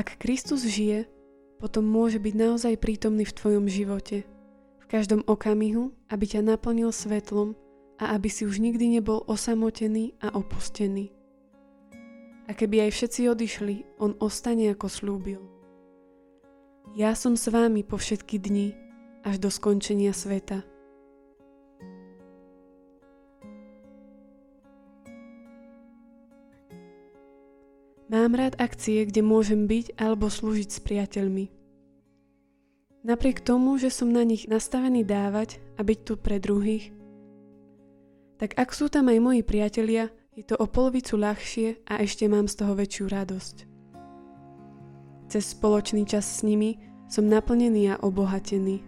Ak Kristus žije, potom môže byť naozaj prítomný v tvojom živote, v každom okamihu, aby ťa naplnil svetlom a aby si už nikdy nebol osamotený a opustený. A keby aj všetci odišli, on ostane ako slúbil. Ja som s vámi po všetky dni, až do skončenia sveta. Mám rád akcie, kde môžem byť alebo slúžiť s priateľmi. Napriek tomu, že som na nich nastavený dávať a byť tu pre druhých, tak ak sú tam aj moji priatelia, je to o polovicu ľahšie a ešte mám z toho väčšiu radosť. Cez spoločný čas s nimi som naplnený a obohatený.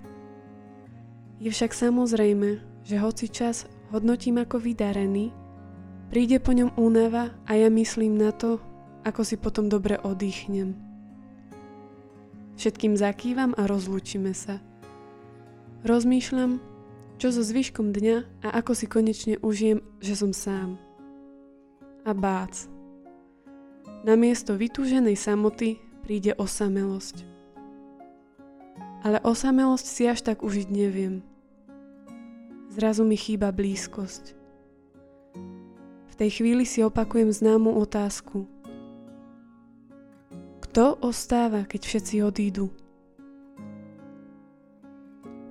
Je však samozrejme, že hoci čas hodnotím ako vydarený, príde po ňom únava a ja myslím na to, ako si potom dobre oddychnem. Všetkým zakývam a rozlúčime sa. Rozmýšľam, čo so zvyškom dňa a ako si konečne užijem, že som sám. A bác. Na miesto vytúženej samoty príde osamelosť. Ale osamelosť si až tak užiť neviem. Zrazu mi chýba blízkosť. V tej chvíli si opakujem známu otázku – kto ostáva, keď všetci odídu?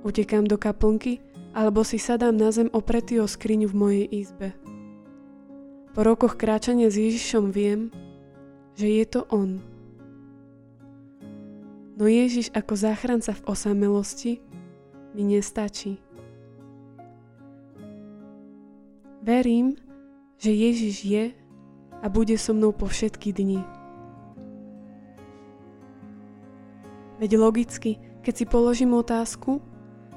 Utekám do kaplnky, alebo si sadám na zem opretý o skriňu v mojej izbe. Po rokoch kráčania s Ježišom viem, že je to On. No Ježiš ako záchranca v osamelosti mi nestačí. Verím, že Ježiš je a bude so mnou po všetky dni. Veď logicky, keď si položím otázku,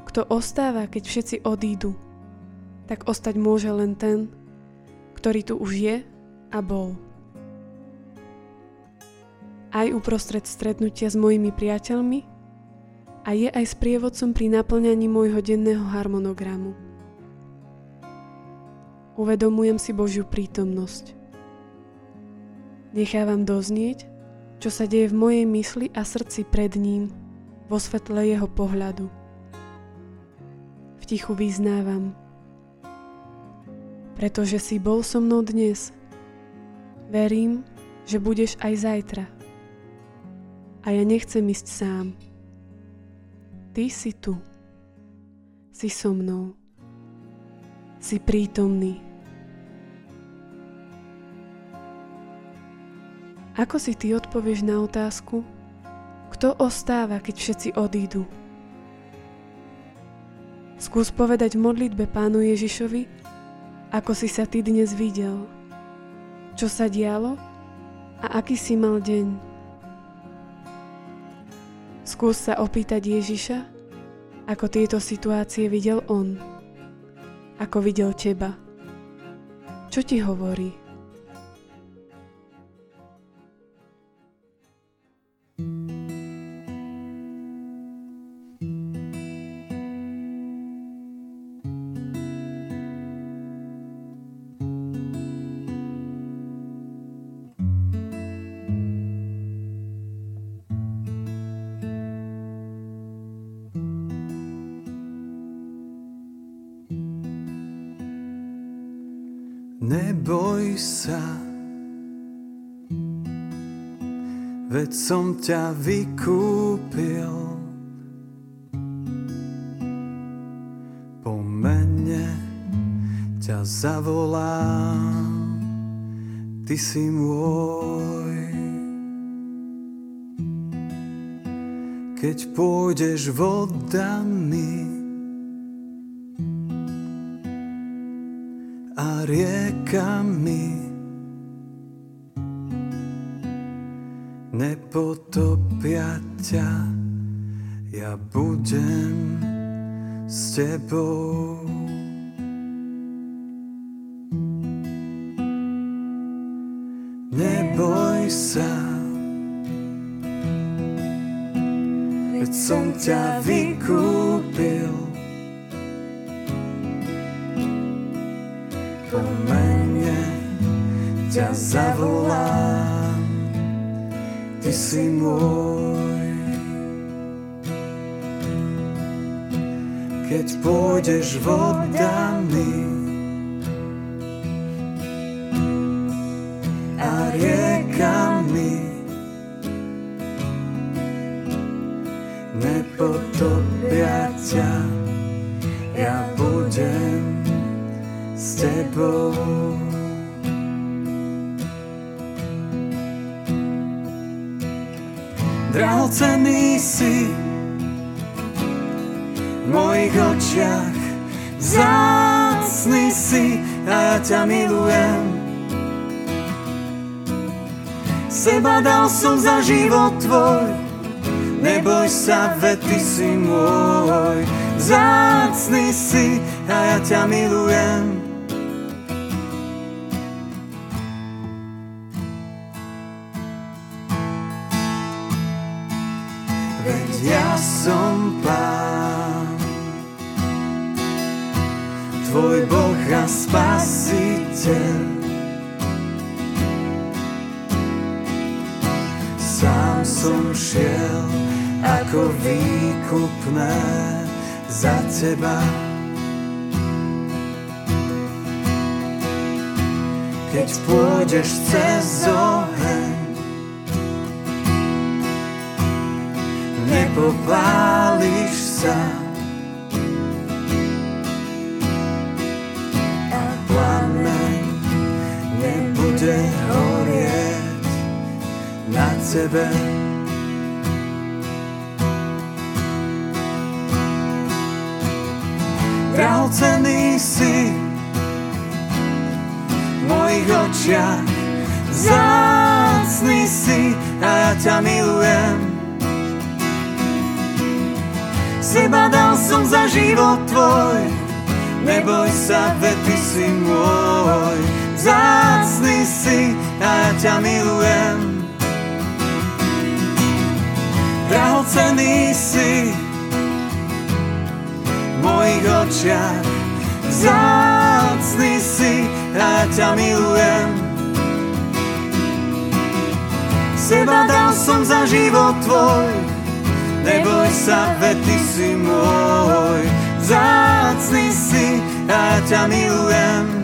kto ostáva, keď všetci odídu, tak ostať môže len ten, ktorý tu už je a bol. Aj uprostred stretnutia s mojimi priateľmi a je aj sprievodcom pri naplňaní môjho denného harmonogramu. Uvedomujem si Božiu prítomnosť. Nechávam doznieť, čo sa deje v mojej mysli a srdci pred ním, vo svetle jeho pohľadu. V tichu vyznávam, pretože si bol so mnou dnes. Verím, že budeš aj zajtra. A ja nechcem ísť sám. Ty si tu. Si so mnou. Si prítomný. Ako si ty odpovieš na otázku, kto ostáva, keď všetci odídu? Skús povedať v modlitbe pánu Ježišovi, ako si sa ty dnes videl, čo sa dialo a aký si mal deň. Skús sa opýtať Ježiša, ako tieto situácie videl on, ako videl teba. Čo ti hovorí? Neboj sa, veď som ťa vykúpil. Po mene ťa zavolám, ty si môj. Keď pôjdeš vodami, riekami nepotopia ťa, ja budem s tebou. Neboj sa, veď som ťa vykúpil. Ťa zavolám, ty si môj. Keď pôjdeš vodami a riekami, nepotopia ťa, ja budem s tebou. Drahocený si v mojich očiach, zácný si a ja ťa milujem. Seba dal som za život tvoj, neboj sa, ve ty si môj. Zácný si a ja ťa milujem. Tvoj Boh a Spasiteľ. Sám som šiel ako výkupné za Teba. Keď pôjdeš cez oheň, nepopáliš sa. Na tebe. Drahocený si v mojich očiach, zácný si a ja ťa milujem. Seba dal som za život tvoj, neboj sa, ve ty si môj. Zácný si a ja ťa milujem. Drahocený si v mojich očiach, zácný si a ťa milujem. Seba dal som za život tvoj, neboj sa, ve ty si môj, zácný si a ja ťa milujem.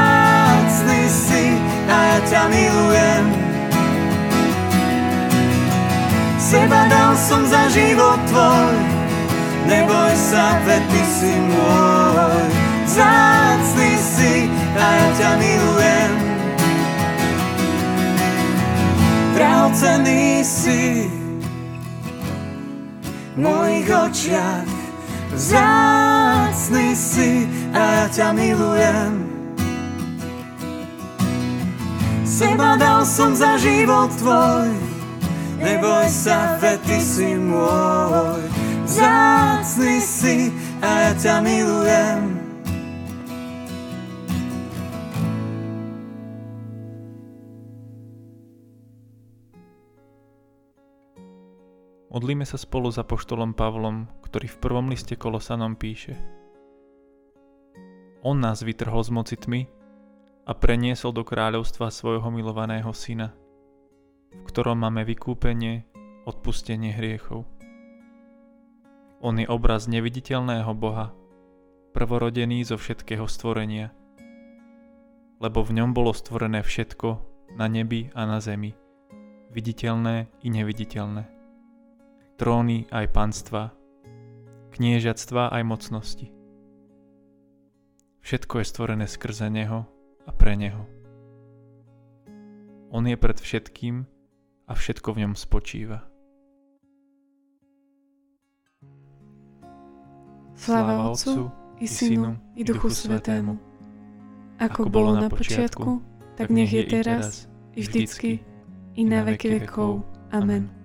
som za život tvoj, neboj sa, veď ty si môj. Zácný si a ja ťa milujem. Drahocený si v mojich očiach, zácný si a ja ťa milujem. Seba dal som za život tvoj, neboj sa, veď ty si môj. Zácný si a ja ťa milujem. Modlíme sa spolu za poštolom Pavlom, ktorý v prvom liste Kolosanom píše On nás vytrhol z moci tmy a preniesol do kráľovstva svojho milovaného syna. V ktorom máme vykúpenie, odpustenie hriechov. On je obraz neviditeľného Boha, prvorodený zo všetkého stvorenia, lebo v ňom bolo stvorené všetko na nebi a na zemi, viditeľné i neviditeľné. Tróny aj panstva, kniežatstva aj mocnosti. Všetko je stvorené skrze Neho a pre Neho. On je pred všetkým a všetko v ňom spočíva. Sláva Otcu i Synu i Duchu Svetému. Ako bolo na počiatku, tak nech je teraz, i vždycky, i na veky vekov. Amen.